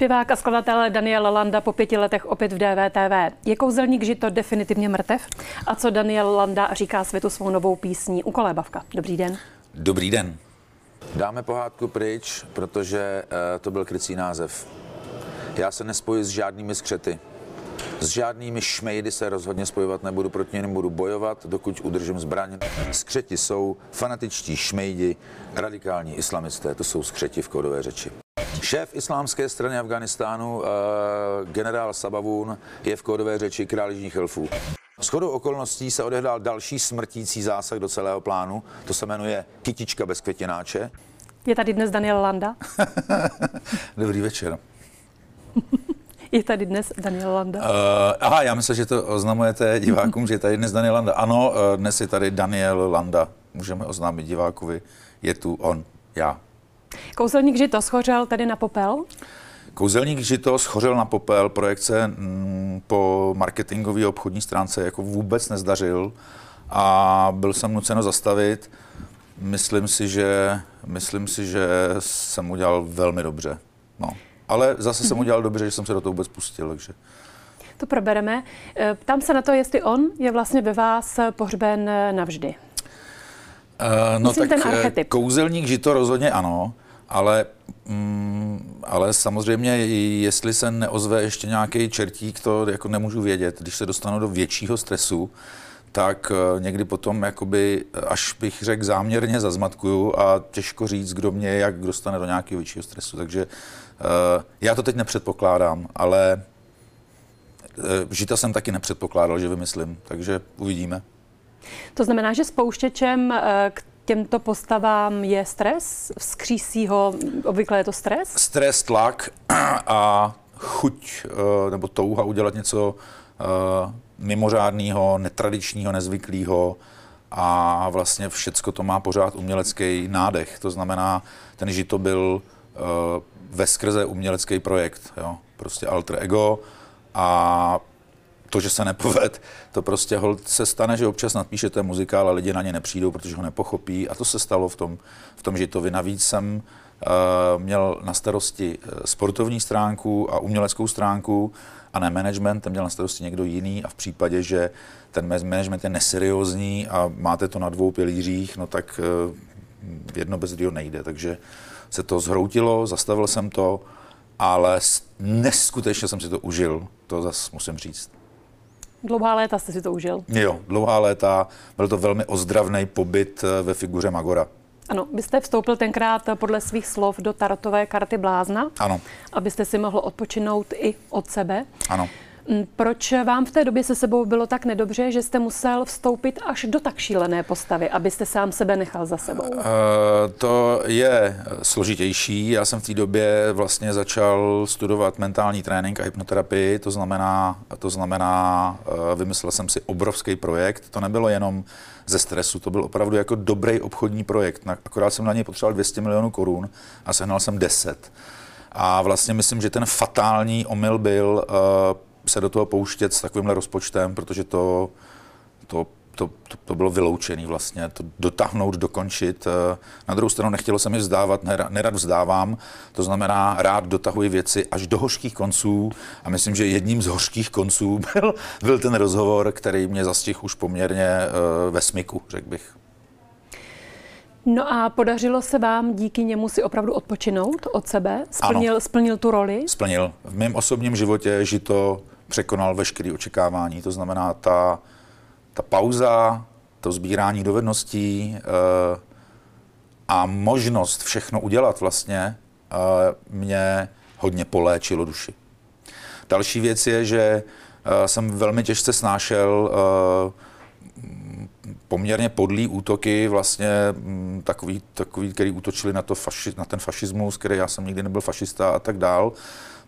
Zpěvák a skladatel Daniel Landa po pěti letech opět v DVTV. Je kouzelník Žito definitivně mrtev? A co Daniel Landa říká světu svou novou písní u Kolébavka? Dobrý den. Dobrý den. Dáme pohádku pryč, protože uh, to byl krycí název. Já se nespojuji s žádnými skřety. S žádnými šmejdy se rozhodně spojovat nebudu, proti nim budu bojovat, dokud udržím zbraň. Skřeti jsou fanatičtí šmejdi, radikální islamisté, to jsou skřeti v kodové řeči. Šéf islámské strany Afganistánu, uh, generál Sabavun, je v kódové řeči král jižních elfů. S chodou okolností se odehrál další smrtící zásah do celého plánu. To se jmenuje Kytička bez květináče. Je tady dnes Daniel Landa. Dobrý večer. Je tady dnes Daniel Landa. Uh, aha, já myslím, že to oznamujete divákům, že je tady dnes Daniel Landa. Ano, uh, dnes je tady Daniel Landa. Můžeme oznámit divákovi, je tu on, já. Kouzelník Žito schořel tedy na popel? Kouzelník Žito schořel na popel, projekce mm, po marketingové obchodní stránce jako vůbec nezdařil a byl jsem nuceno zastavit. Myslím si, že, myslím si, že jsem udělal velmi dobře. No. Ale zase jsem udělal dobře, že jsem se do toho vůbec pustil, takže... To probereme. E, ptám se na to, jestli on je vlastně ve vás pohřben navždy. Uh, no Myslím, tak ten archetyp. kouzelník žito rozhodně ano, ale, mm, ale samozřejmě, jestli se neozve ještě nějaký čertík, to jako nemůžu vědět. Když se dostanu do většího stresu, tak uh, někdy potom, jakoby, až bych řekl záměrně zazmatkuju a těžko říct, kdo mě jak dostane do nějakého většího stresu. Takže uh, já to teď nepředpokládám, ale uh, žita jsem taky nepředpokládal, že vymyslím, takže uvidíme. To znamená, že spouštěčem k těmto postavám je stres? Vzkřísí ho, obvykle je to stres? Stres, tlak a chuť nebo touha udělat něco mimořádného, netradičního, nezvyklého a vlastně všecko to má pořád umělecký nádech. To znamená, ten žito byl uh, ve skrze umělecký projekt, jo? prostě alter ego a to, že se nepoved, to prostě se stane, že občas napíšete muzikál a lidi na ně nepřijdou, protože ho nepochopí a to se stalo v tom, v tom žitovi. Navíc jsem uh, měl na starosti eh, sportovní stránku a uměleckou stránku a ne management, ten měl na starosti někdo jiný a v případě, že ten management je neseriózní a máte to na dvou pilířích, no tak uh, jedno bez druhého nejde, takže se to zhroutilo, zastavil jsem to, ale neskutečně jsem si to užil, to zase musím říct. Dlouhá léta jste si to užil. Jo, dlouhá léta. Byl to velmi ozdravný pobyt eh, ve figuře Magora. Ano, byste vstoupil tenkrát podle svých slov do tarotové karty blázna. Ano. Abyste si mohl odpočinout i od sebe. Ano. Mm, proč vám v té době se sebou bylo tak nedobře, že jste musel vstoupit až do tak šílené postavy, abyste sám sebe nechal za sebou? Uh, to je složitější. Já jsem v té době vlastně začal studovat mentální trénink a hypnoterapii, to znamená, to znamená uh, vymyslel jsem si obrovský projekt. To nebylo jenom ze stresu, to byl opravdu jako dobrý obchodní projekt. Akorát jsem na něj potřeboval 200 milionů korun a sehnal jsem 10. A vlastně myslím, že ten fatální omyl byl uh, se do toho pouštět s takovýmhle rozpočtem, protože to, to, to, to, to bylo vyloučené vlastně, to dotáhnout, dokončit. Eh, na druhou stranu nechtělo se mi vzdávat, nerad vzdávám, to znamená rád dotahuji věci až do hořkých konců a myslím, že jedním z hořkých konců byl, byl ten rozhovor, který mě zastihl už poměrně uh, ve smyku, řekl bych. No a podařilo se vám díky němu si opravdu odpočinout od sebe? Splnil, ano. splnil tu roli? Splnil. V mém osobním životě žito překonal veškeré očekávání. To znamená, ta, ta pauza, to sbírání dovedností e, a možnost všechno udělat vlastně e, mě hodně poléčilo duši. Další věc je, že e, jsem velmi těžce snášel poměrně podlý útoky, vlastně m, takový, takový, který útočili na, to faši, na ten fašismus, který já jsem nikdy nebyl fašista a tak dál.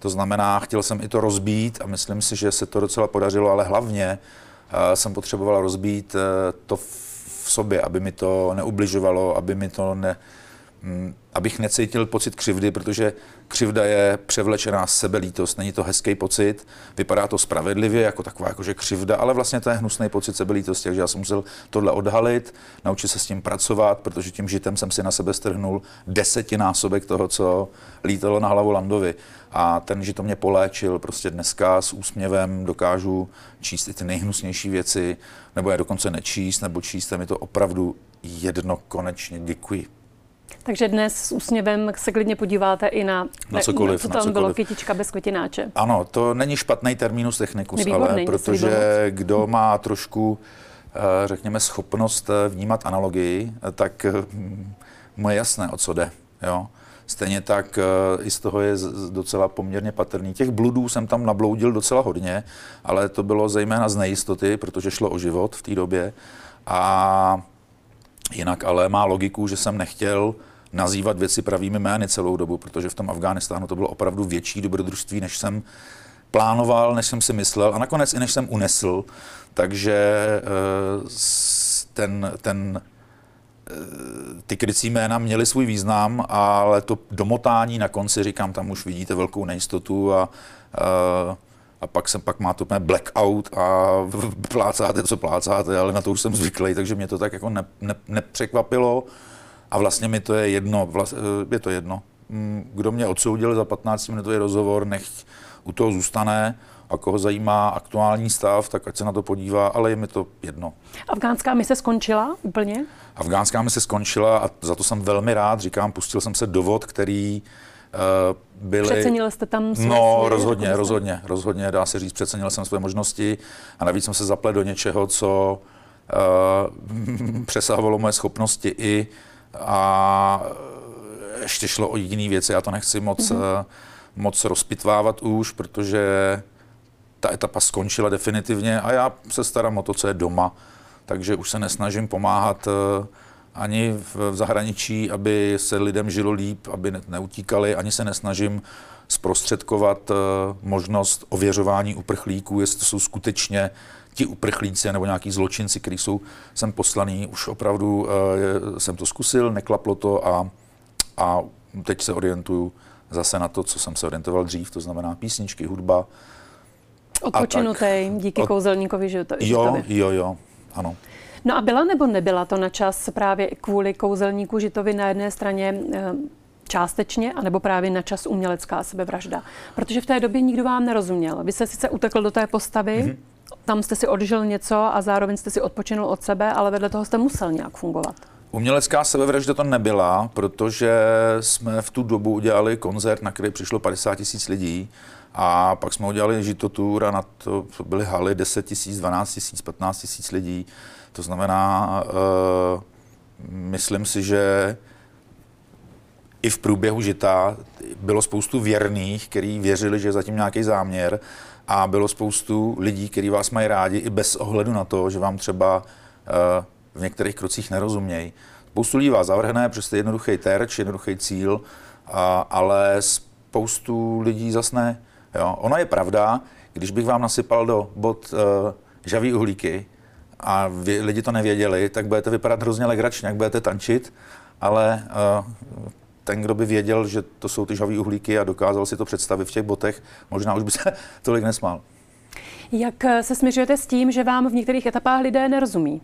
To znamená, chtěl jsem i to rozbít a myslím si, že se to docela podařilo, ale hlavně uh, jsem potřeboval rozbít uh, to v sobě, aby mi to neubližovalo, aby mi to ne, abych necítil pocit křivdy, protože křivda je převlečená sebelítost, není to hezký pocit, vypadá to spravedlivě, jako taková jakože křivda, ale vlastně to je hnusný pocit sebelítosti, takže já jsem musel tohle odhalit, naučit se s tím pracovat, protože tím žitem jsem si na sebe strhnul desetinásobek toho, co lítalo na hlavu Landovi. A ten žito mě poléčil, prostě dneska s úsměvem dokážu číst i ty nejhnusnější věci, nebo je dokonce nečíst, nebo číst, mi to opravdu jedno konečně. Děkuji. Takže dnes s úsměvem se klidně podíváte i na, na cokoliv. Co tam na cokoliv. bylo kytička bez květináče. Ano, to není špatný terminus technicus, Nevýborný, ale protože kdo má trošku, eh, řekněme, schopnost eh, vnímat analogii, eh, tak mu je jasné, o co jde. Jo? Stejně tak i z toho je docela poměrně patrný. Těch bludů jsem tam nabloudil docela hodně, ale to bylo zejména z nejistoty, protože šlo o život v té době. A Jinak ale má logiku, že jsem nechtěl nazývat věci pravými jmény celou dobu, protože v tom Afghánistánu to bylo opravdu větší dobrodružství, než jsem plánoval, než jsem si myslel a nakonec i než jsem unesl. Takže eh, ten, ten eh, ty krycí jména měly svůj význam, ale to domotání na konci, říkám, tam už vidíte velkou nejistotu a, a eh, a pak, jsem, pak má to blackout a plácáte, co plácáte, ale na to už jsem zvyklý, takže mě to tak jako ne, ne, nepřekvapilo a vlastně mi to je jedno, vlast, je to jedno. Mm, kdo mě odsoudil za 15 minutový rozhovor, nech u toho zůstane a koho zajímá aktuální stav, tak ať se na to podívá, ale je mi to jedno. Afgánská mise skončila úplně? Afgánská mise skončila a za to jsem velmi rád. Říkám, pustil jsem se do vod, který uh, byly... Přecenil jste tam své No, směry, rozhodně, jako rozhodně, rozhodně, dá se říct, přecenil jsem své možnosti a navíc jsem se zaplet do něčeho, co uh, přesahovalo moje schopnosti i a ještě šlo o jiné věci, já to nechci moc, mm-hmm. moc rozpitvávat už, protože ta etapa skončila definitivně a já se starám o to, co je doma, takže už se nesnažím pomáhat uh, ani v zahraničí, aby se lidem žilo líp, aby neutíkali, ani se nesnažím zprostředkovat eh, možnost ověřování uprchlíků, jestli to jsou skutečně ti uprchlíci nebo nějaký zločinci, kteří jsou sem poslaný. Už opravdu uh, jsem to zkusil, neklaplo to a, a teď se orientuju zase na to, co jsem se orientoval dřív, to znamená písničky, hudba. Odpočinutý díky od... kouzelníkovi životovi. Jo, jo, jo, ano. No a byla nebo nebyla to na čas právě kvůli kouzelníku Žitovi na jedné straně eh, částečně, anebo právě na čas umělecká sebevražda? Protože v té době nikdo vám nerozuměl. Vy jste sice utekl do té postavy, mm-hmm. Tam jste si odžil něco a zároveň jste si odpočinul od sebe, ale vedle toho jste musel nějak fungovat. Umělecká sebevražda to nebyla, protože jsme v tu dobu udělali koncert, na který přišlo 50 tisíc lidí a pak jsme udělali žitotur a na to byly haly 10 tisíc, 12 tisíc, 15 tisíc lidí. To znamená, uh, myslím si, že i v průběhu žita bylo spoustu věrných, kteří věřili, že je zatím nějaký záměr a bylo spoustu lidí, kteří vás mají rádi i bez ohledu na to, že vám třeba uh, v některých krocích nerozumějí. Spoustu lidí vás zavrhne, protože jste jednoduchý terč, jednoduchý cíl, ale spoustu lidí zas ne. Jo. Ona je pravda, když bych vám nasypal do bod uh, žavý uhlíky, a lidi to nevěděli, tak budete vypadat hrozně legračně, jak budete tančit, ale uh, ten, kdo by věděl, že to jsou ty žavý uhlíky a dokázal si to představit v těch botech, možná už by se tolik nesmál. Jak eh, se směřujete s tím, že vám v některých etapách lidé nerozumí?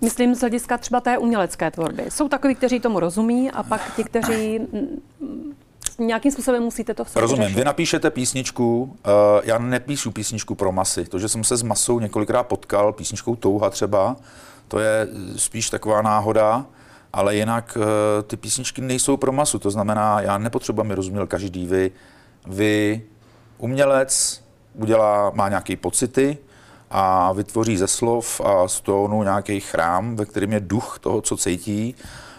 Myslím z hlediska třeba té umělecké tvorby. Jsou takoví, kteří tomu rozumí a pak ti, kteří nějakým způsobem musíte to v Rozumím. Vy napíšete písničku, uh, já nepíšu písničku pro masy. To, že jsem se s masou několikrát potkal, písničkou Touha třeba, to je spíš taková náhoda, ale jinak uh, ty písničky nejsou pro masu. To znamená, já nepotřebuji, aby rozuměl každý. Vy, vy umělec udělá, má nějaké pocity, a vytvoří ze slov a z tónu nějaký chrám, ve kterém je duch toho, co cítí,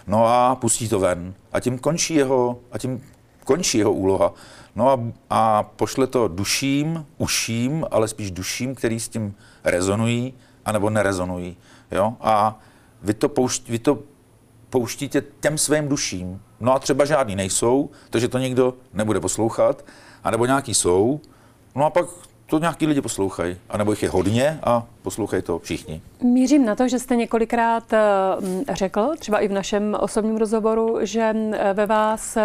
no a pustí to ven. A tím končí jeho, a tím končí jeho úloha. No a, a pošle to duším, uším, ale spíš duším, který s tím rezonují, anebo nerezonují. Jo? A vy to, poušť, vy to pouštíte těm svým duším. No a třeba žádný nejsou, takže to nikdo nebude poslouchat, anebo nějaký jsou, no a pak to nějaký lidi poslouchají, anebo jich je hodně a poslouchají to všichni. Mířím na to, že jste několikrát eh, řekl, třeba i v našem osobním rozhovoru, že eh, ve vás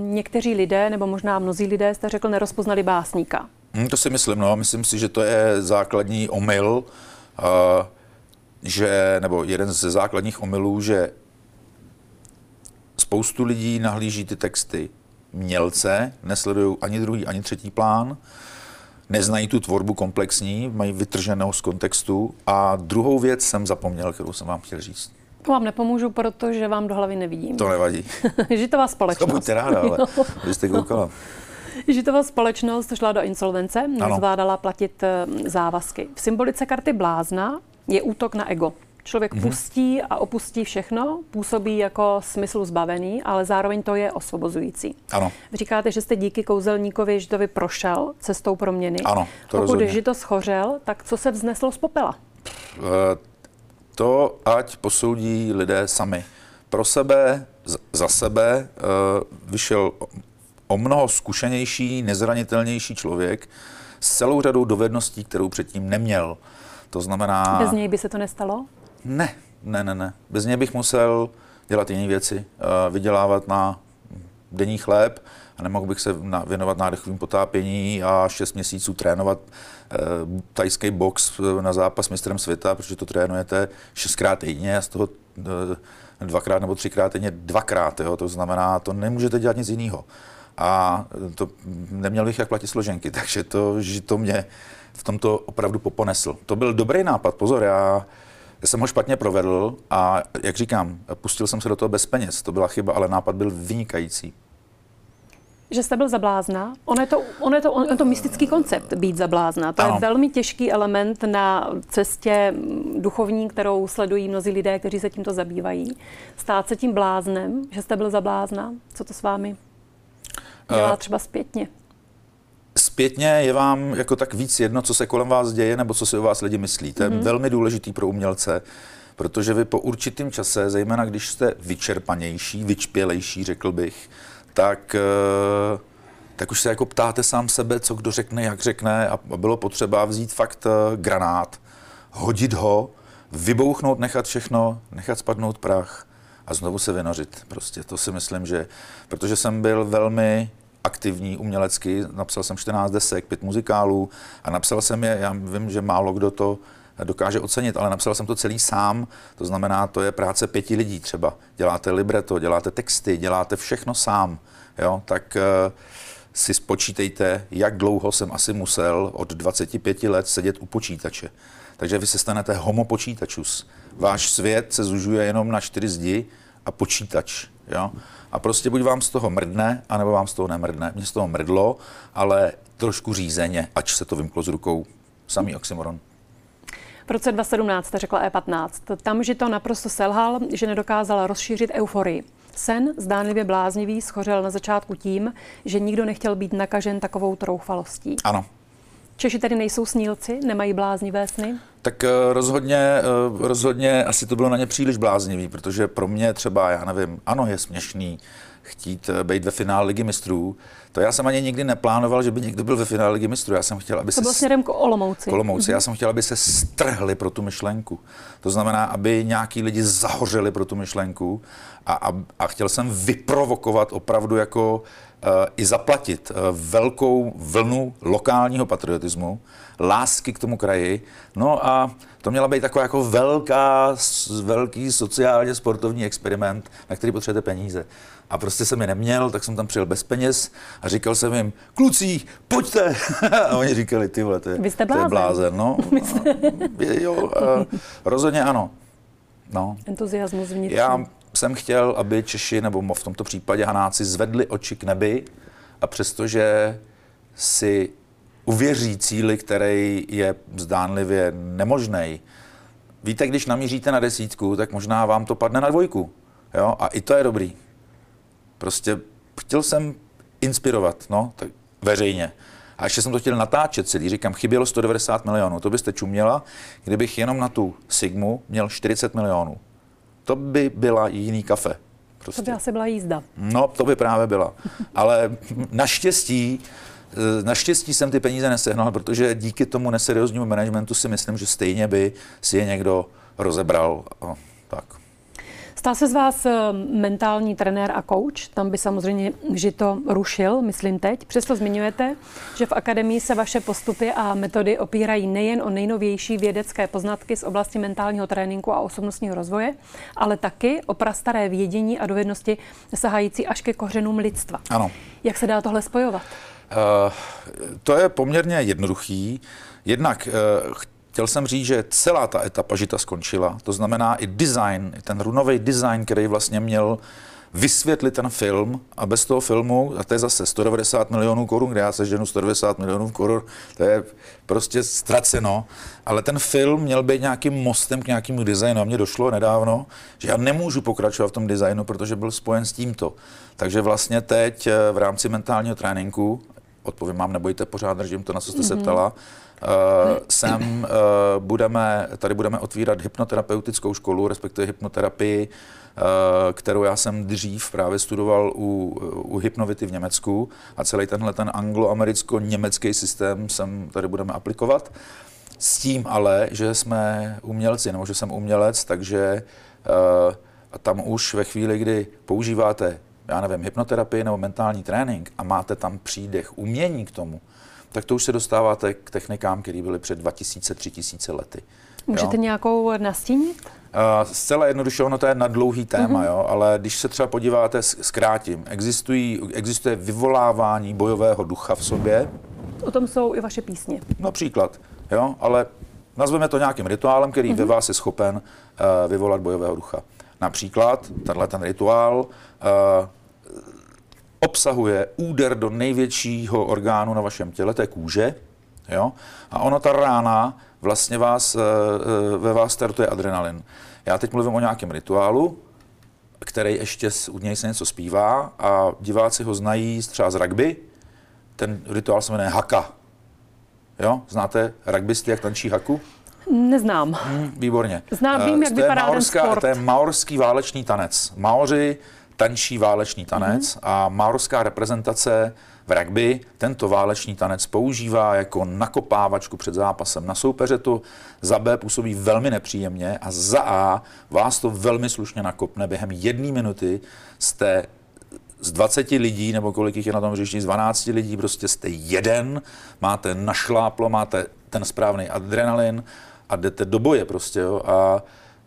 někteří lidé, nebo možná mnozí lidé, jste řekl, nerozpoznali básníka. Hmm, to si myslím, no. Myslím si, že to je základní omyl, uh, že, nebo jeden ze základních omylů, že spoustu lidí nahlíží ty texty mělce, nesledují ani druhý, ani třetí plán, neznají tu tvorbu komplexní, mají vytrženou z kontextu. A druhou věc jsem zapomněl, kterou jsem vám chtěl říct. To vám nepomůžu, protože vám do hlavy nevidím. To nevadí. Žitová společnost. To buďte ráda, ale vy jste koukala. Žitová společnost šla do insolvence, nezvládala platit eh, závazky. V symbolice karty blázna je útok na ego. Člověk mm-hmm. pustí a opustí všechno, působí jako smyslu zbavený, ale zároveň to je osvobozující. Ano. Říkáte, že jste díky kouzelníkovi Žitovi prošel cestou proměny. Ano, to Pokud rozhodně. Žito schořel, tak co se vzneslo z popela? Uh, to ať posoudí lidé sami. Pro sebe, za sebe uh, vyšel o mnoho zkušenější, nezranitelnější člověk s celou řadou dovedností, kterou předtím neměl. To znamená... Bez něj by se to nestalo? Ne, ne, ne, ne. Bez něj bych musel dělat jiné věci, uh, vydělávat na denní chléb a nemohl bych se věnovat nádechovým potápění a šest měsíců trénovat uh, tajský box na zápas mistrem světa, protože to trénujete šestkrát týdně a z toho dvakrát nebo třikrát týdně dvakrát. Jo? To znamená, to nemůžete dělat nic jiného. A to neměl bych jak platit složenky, takže to, že to mě v tomto opravdu poponesl. To byl dobrý nápad, pozor, já já jsem ho špatně provedl a, jak říkám, pustil jsem se do toho bez peněz. To byla chyba, ale nápad byl vynikající. Že jste byl zablázna? On je to, on je to, on je to mystický koncept být zablázna. To ano. je velmi těžký element na cestě duchovní, kterou sledují mnozí lidé, kteří se tímto zabývají. Stát se tím bláznem, že jste byl zablázna? Co to s vámi dělá uh, třeba zpětně? Zpětně je vám jako tak víc jedno, co se kolem vás děje, nebo co si o vás lidi myslí. To je mm-hmm. velmi důležitý pro umělce, protože vy po určitém čase, zejména když jste vyčerpanější, vyčpělejší, řekl bych, tak, eh, tak už se jako ptáte sám sebe, co kdo řekne, jak řekne a bylo potřeba vzít fakt eh, granát, hodit ho, vybouchnout, nechat všechno, nechat spadnout prach a znovu se vynořit. Prostě to si myslím, že protože jsem byl velmi aktivní umělecky, napsal jsem 14 desek, pět muzikálů a napsal jsem je, já vím, že málo kdo to dokáže ocenit, ale napsal jsem to celý sám, to znamená, to je práce pěti lidí třeba. Děláte libreto, děláte texty, děláte všechno sám, jo, tak uh, si spočítejte, jak dlouho jsem asi musel od 25 let sedět u počítače. Takže vy se stanete homo počítačus. Váš svět se zužuje jenom na čtyři zdi a počítač. Jo? A prostě buď vám z toho mrdne, anebo vám z toho nemrdne. Mně z toho mrdlo, ale trošku řízeně, ač se to vymklo z rukou. Samý oxymoron. V roce 2017 jste řekla E15. Tam, že to naprosto selhal, že nedokázal rozšířit euforii. Sen, zdánlivě bláznivý, schořel na začátku tím, že nikdo nechtěl být nakažen takovou troufalostí. Ano, Češi tedy nejsou snílci, nemají bláznivé sny? Tak eh, rozhodně, eh, rozhodně asi to bylo na ně příliš bláznivý, protože pro mě třeba, já nevím, ano, je směšný chtít eh, být ve finále ligy mistrů. To já jsem ani nikdy neplánoval, že by někdo byl ve finále ligy mistrů. Já jsem chtěl, aby to se... To bylo směrem k Olomouci. Olomouci. Já jsem chtěl, aby se strhli pro tu myšlenku. To znamená, aby nějaký lidi zahořeli pro tu myšlenku a, a, a chtěl jsem vyprovokovat opravdu jako i zaplatit eh, velkou vlnu lokálního patriotismu, lásky k tomu kraji. No a to měla být taková jako velká, velký sociálně sportovní experiment, na který potřebujete peníze. A prostě jsem je neměl, tak jsem tam přijel bez peněz a říkal jsem jim, kluci, pojďte. a oni říkali, ty vole, to je, Vy jste blázen. To je blázen. No, a, jo, a, rozhodně ano. No. Entuziasmus vnitřní. Já jsem chtěl, aby Češi, nebo v tomto případě Hanáci, zvedli oči k nebi a přestože si uvěří cíli, který je zdánlivě nemožný. Víte, když namíříte na desítku, tak možná vám to padne na dvojku. Jo? A i to je dobrý. Prostě chtěl jsem inspirovat, no, tak veřejně. A ještě jsem to chtěl natáčet celý. Říkám, chybělo 190 milionů. To byste čuměla, kdybych jenom na tu Sigmu měl 40 milionů to by byla jiný kafe. Prostě. To by asi byla jízda. No, to by právě byla. Ale naštěstí naštěstí jsem ty peníze nesehnal, protože díky tomu neserióznímu managementu si myslím, že stejně by si je někdo rozebral. Tak. Stal se z vás eh, mentální trenér a coach, tam by samozřejmě že to rušil, myslím teď. Přesto zmiňujete, že v akademii se vaše postupy a metody opírají nejen o nejnovější vědecké poznatky z oblasti mentálního tréninku a osobnostního rozvoje, ale taky o prastaré vědění a dovednosti sahající až ke kořenům lidstva. Ano. Jak se dá tohle spojovat? Uh, to je poměrně jednoduchý. Jednak uh, chtěl jsem říct, že celá ta etapa žita skončila. To znamená i design, ten runový design, který vlastně měl vysvětlit ten film a bez toho filmu, a to je zase 190 milionů korun, kde já seženu 190 milionů korun, to je prostě ztraceno, ale ten film měl být nějakým mostem k nějakému designu a mně došlo nedávno, že já nemůžu pokračovat v tom designu, protože byl spojen s tímto. Takže vlastně teď eh, v rámci mentálního tréninku, odpovím vám, nebojte, pořád držím to, na co jste mm-hmm. se mhm. ptala, sem uh, budeme, tady budeme otvírat hypnoterapeutickou školu, respektive hypnoterapii, uh, kterou já jsem dřív právě studoval u, u Hypnovity v Německu a celý tenhle ten anglo-americko-německý systém sem tady budeme aplikovat. S tím ale, že jsme umělci, nebo že jsem umělec, takže uh, tam už ve chvíli, kdy používáte, já nevím, hypnoterapii nebo mentální trénink a máte tam přídech umění k tomu, tak to už se dostáváte k technikám, které byly před 2000-3000 lety. Můžete jo? nějakou nastínit? Uh, zcela jednoduše, ono to je na dlouhý téma, mm-hmm. jo, ale když se třeba podíváte, zkrátím, existují, existuje vyvolávání bojového ducha v sobě. O tom jsou i vaše písně. Například, jo, ale nazveme to nějakým rituálem, který mm-hmm. ve vás je schopen uh, vyvolat bojového ducha. Například tenhle ten rituál uh, obsahuje úder do největšího orgánu na vašem těle, to je kůže, jo? a ono ta rána vlastně vás, eh, eh, ve vás startuje adrenalin. Já teď mluvím o nějakém rituálu, který ještě u něj se něco zpívá a diváci ho znají třeba z rugby. Ten rituál se jmenuje haka. Jo? Znáte rugbysty, jak tančí haku? Neznám. Hmm, výborně. Znám, vím, jak vypadá maorská, ten sport. To je maorský válečný tanec. Maoři tančí válečný tanec mm-hmm. a maorská reprezentace v rugby tento válečný tanec používá jako nakopávačku před zápasem na soupeře. To za B působí velmi nepříjemně a za A vás to velmi slušně nakopne. Během jedné minuty jste z 20 lidí, nebo kolik jich je na tom hřišti, z 12 lidí, prostě jste jeden, máte našláplo, máte ten správný adrenalin a jdete do boje prostě. Jo? A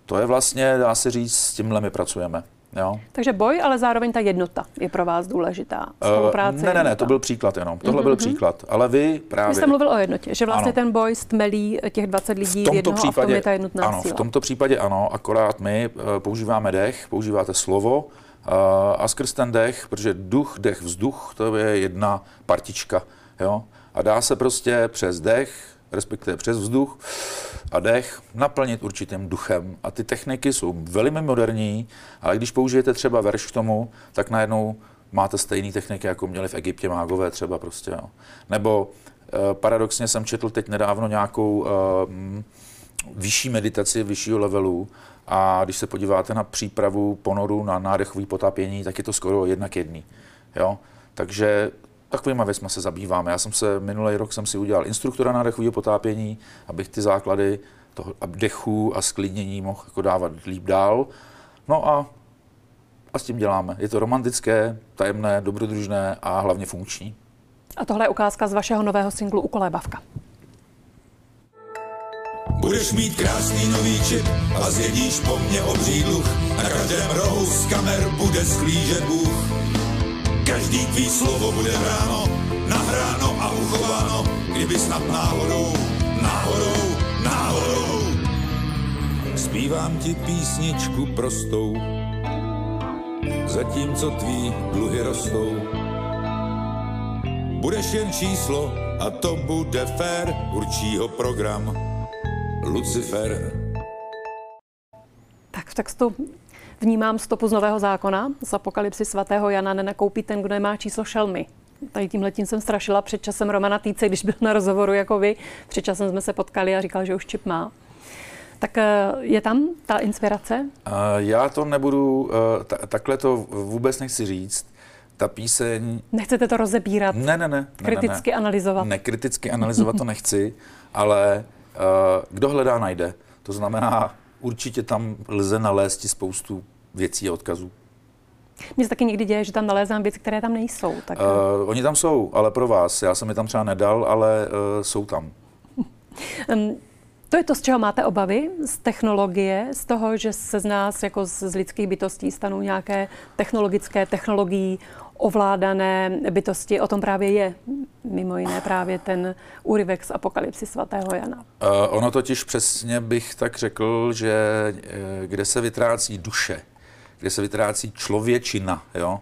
to je vlastně, dá se říct, s tímhle my pracujeme. Jo. Takže boj, ale zároveň ta jednota je pro vás důležitá. Eh, Spolupráce. Uh, ne, ne, ne, to byl příklad jenom. Tohle mm-hmm. byl mhm. příklad. Ale vy právě. Vy jste mluvil o jednotě, že vlastně ano. ten boj stmelí těch 20 lidí v, tomto v jednoho případě, a v tom je ta jednotná ano, síla. v tomto případě ano, akorát my uh, používáme dech, používáte slovo uh, a skrz ten dech, protože duch, dech, vzduch, to je jedna partička. Jo? A dá se prostě přes dech respektive přes vzduch a dech, naplnit určitým duchem. A ty techniky jsou velmi moderní, ale když použijete třeba verš k tomu, tak najednou máte stejné techniky, jako měli v Egyptě mágové třeba prostě. Jo. Nebo e, paradoxně jsem četl teď nedávno nějakou e, vyšší meditaci vyššího levelu a když se podíváte na přípravu ponoru na nádechové potápění, tak je to skoro jedna k jedný. Jo? Takže Takovýma věcmi se zabýváme. Já jsem se minulý rok jsem si udělal instruktora na dechového potápění, abych ty základy toho dechu a sklidnění mohl jako dávat líp dál. No a, a s tím děláme. Je to romantické, tajemné, dobrodružné a hlavně funkční. A tohle je ukázka z vašeho nového singlu Ukolébavka. Budeš mít krásný nový čip a zjedíš po mně obří dluh. Na každém rohu z kamer bude sklížet Bůh. Každý tvý slovo bude ráno, nahráno a uchováno, kdyby snad náhodou, náhodou, náhodou. Zpívám ti písničku prostou, zatímco tvý dluhy rostou. Budeš jen číslo a to bude fér, určí ho program Lucifer. Tak v textu Vnímám stopu z Nového zákona, z apokalypsy svatého Jana nenakoupí ten, kdo nemá číslo šelmy. Tady tím jsem strašila před časem Romana Týce, když byl na rozhovoru jako vy. Před časem jsme se potkali a říkal, že už čip má. Tak eh, je tam ta inspirace? Já to nebudu, eh, takhle to vůbec nechci říct. ta píseň... Nechcete to rozebírat? Ne, ne, ne. Kriticky ne, ne. analyzovat? Ne, kriticky analyzovat to nechci, ale kdo hledá, najde. To znamená, určitě tam lze nalézt spoustu věcí a odkazů. Mně se taky někdy děje, že tam nalézám věci, které tam nejsou. Tak... Uh, oni tam jsou, ale pro vás. Já jsem je tam třeba nedal, ale uh, jsou tam. um, to je to, z čeho máte obavy, z technologie, z toho, že se z nás jako z, z lidských bytostí stanou nějaké technologické technologií ovládané bytosti. O tom právě je mimo jiné právě ten úryvek z apokalypsy svatého Jana. Uh, ono totiž přesně bych tak řekl, že eh, kde se vytrácí duše, kde se vytrácí člověčina, jo,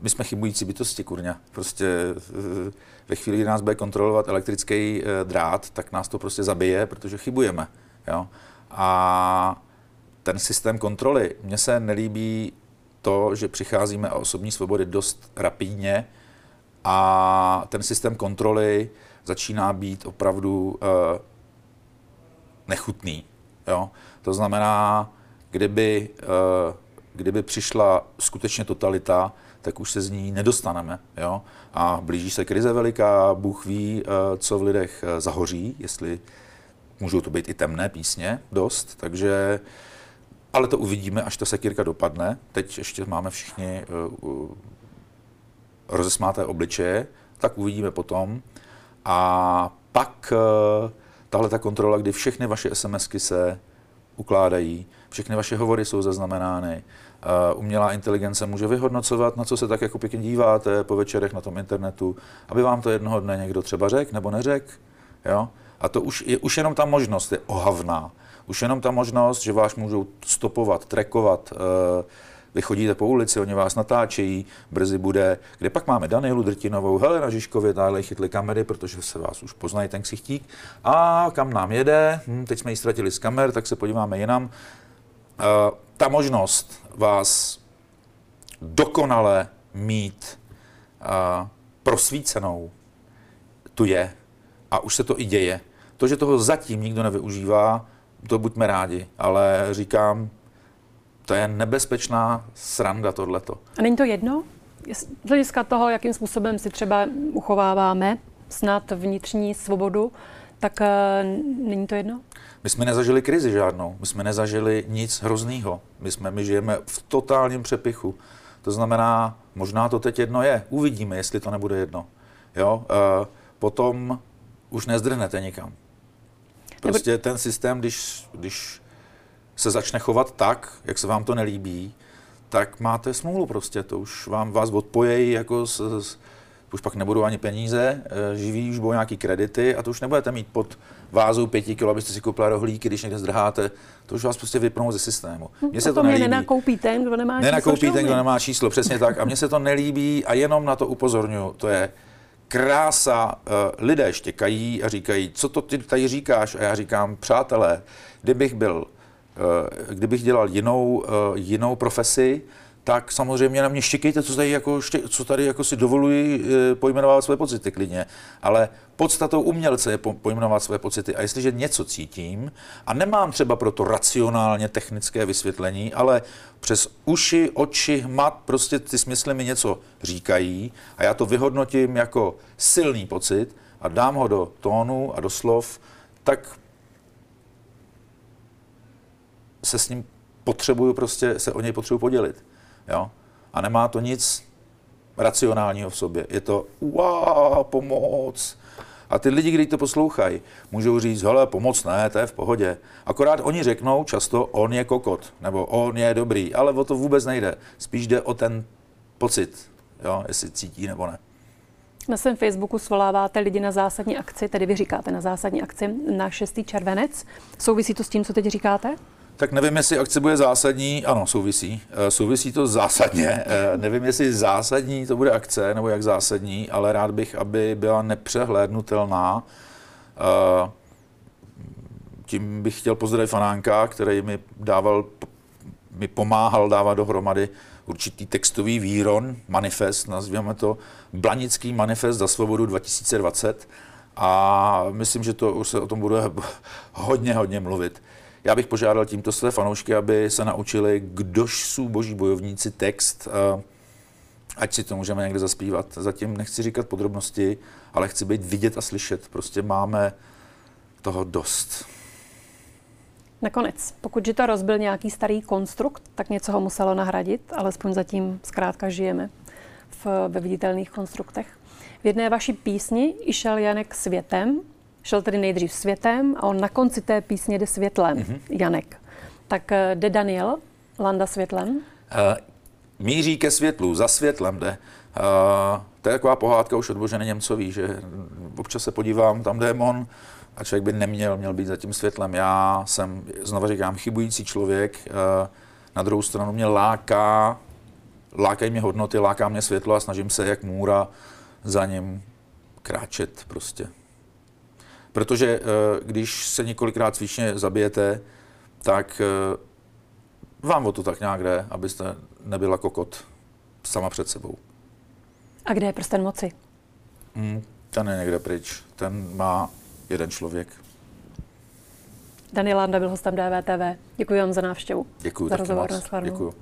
my jsme chybující bytosti, kurňa. Prostě eh, ve chvíli, kdy nás bude kontrolovat elektrický drát, tak nás to prostě zabije, protože chybujeme. Jo? A ten systém kontroly, mně se nelíbí to, že přicházíme o osobní svobody dost rapidně a ten systém kontroly začíná být opravdu uh, nechutný. Jo? To znamená, kdyby, uh, kdyby přišla skutečně totalita, tak už se z ní nedostaneme. Jo? A blíží se krize veliká, Bůh ví, eh, co v lidech zahoří, jestli můžou to být i temné písně dost, takže ale to uvidíme, až ta sekírka dopadne. Teď ještě máme všichni uh, rozesmáté obličeje, tak uvidíme potom. A pak uh, tahle ta kontrola, kdy všechny vaše SMSky se ukládají, všechny vaše hovory jsou zaznamenány, Uh, umělá inteligence může vyhodnocovat, na co se tak jako pěkně díváte po večerech na tom internetu, aby vám to jednoho dne někdo třeba řekl nebo neřekl. Jo? A to už, je, už jenom ta možnost je ohavná. Už jenom ta možnost, že vás můžou stopovat, trekovat, uh, vy chodíte po ulici, oni vás natáčejí, brzy bude, kde pak máme Danielu Drtinovou, Helena Žižkově, dále chytli kamery, protože se vás už poznají ten ksichtík. A kam nám jede? Hm, teď jsme ji ztratili z kamer, tak se podíváme jinam. Uh, ta možnost vás dokonale mít uh, prosvícenou tu je a už se to i děje. To, že toho zatím nikdo nevyužívá, to buďme rádi, ale říkám, to je nebezpečná sranda tohleto. A není to jedno? Z hlediska toho, jakým způsobem si třeba uchováváme snad vnitřní svobodu, tak uh, není to jedno? My jsme nezažili krizi žádnou, my jsme nezažili nic hroznýho. My, jsme, my žijeme v totálním přepichu. To znamená, možná to teď jedno je. Uvidíme, jestli to nebude jedno. Jo? E, potom už nezdrhnete nikam. Prostě ten systém, když, když se začne chovat tak, jak se vám to nelíbí, tak máte smůlu prostě. To už vám vás odpojejí jako s, s už pak nebudou ani peníze, eh, živí už budou nějaký kredity a to už nebudete mít pod vázou pěti kilo, abyste si koupila rohlíky, když někde zdrháte, to už vás prostě vypnou ze systému. Hm, mně se to nelíbí. Nenakoupí ten, kdo nemá nenakoupí číslo. ten, kdo nemá číslo, přesně tak. A mně se to nelíbí a jenom na to upozorňuji. To je krása. Eh, lidé štěkají a říkají, co to ty tady říkáš? A já říkám, přátelé, kdybych byl, eh, kdybych dělal jinou, jinou profesi, tak samozřejmě na mě štěkejte, co tady, jako, co tady jako si dovoluji eh, pojmenovat své pocity klidně. Ale podstatou umělce je pojmenovat své pocity. A jestliže něco cítím a nemám třeba pro to racionálně technické vysvětlení, ale přes uši, oči, hmat, prostě ty smysly mi něco říkají a já to vyhodnotím jako silný pocit a dám ho do tónu a do slov, tak se s ním potřebuju prostě, se o něj potřebuji podělit. Jo? A nemá to nic racionálního v sobě. Je to wow, pomoc. A ty lidi, kteří to poslouchají, můžou říct, hele, pomoc ne, to je v pohodě. Akorát oni řeknou často, on je kokot, nebo on je dobrý, ale o to vůbec nejde. Spíš jde o ten pocit, jo, jestli cítí nebo ne. Na svém Facebooku svoláváte lidi na zásadní akci, tedy vy říkáte na zásadní akci na 6. červenec. Souvisí to s tím, co teď říkáte? Tak nevím, jestli akce bude zásadní. Ano, souvisí. Eh, souvisí to zásadně. Eh, nevím, jestli zásadní to bude akce, nebo jak zásadní, ale rád bych, aby byla nepřehlédnutelná. Eh, tím bych chtěl pozdravit Fanánka, který mi dával, mi pomáhal dávat dohromady určitý textový výron, manifest, nazvěme to Blanický manifest za svobodu 2020. A myslím, že to už se o tom bude hodně, hodně mluvit. Já bych požádal tímto své fanoušky, aby se naučili, kdož jsou boží bojovníci text ať si to můžeme někde zaspívat. Zatím nechci říkat podrobnosti, ale chci být vidět a slyšet. Prostě máme toho dost. Nakonec, pokud to rozbil nějaký starý konstrukt, tak něco ho muselo nahradit, alespoň zatím zkrátka žijeme v, ve viditelných konstruktech. V jedné vaší písni išel Janek světem, šel tedy nejdřív světem a on na konci té písně jde světlem, mm-hmm. Janek. Tak eh, jde Daniel, Landa světlem? Uh, míří ke světlu, za světlem jde. Uh, to je taková pohádka už od Boženy Němcový, že občas se podívám, tam démon a člověk by neměl, měl být za tím světlem. Já jsem, znovu říkám, chybující člověk, uh, na druhou stranu mě láká, lákají mě hodnoty, láká mě světlo a snažím se jak můra za ním kráčet prostě. Protože uh, když se několikrát cvičně zabijete, tak uh, vám o to tak nějak jde, abyste nebyla kokot sama před sebou. A kde je prsten moci? Hmm, ten je někde pryč. Ten má jeden člověk. Daniel Landa byl hostem DVTV. Děkuji vám za návštěvu. Děkuji za rozhovor. Děkuji.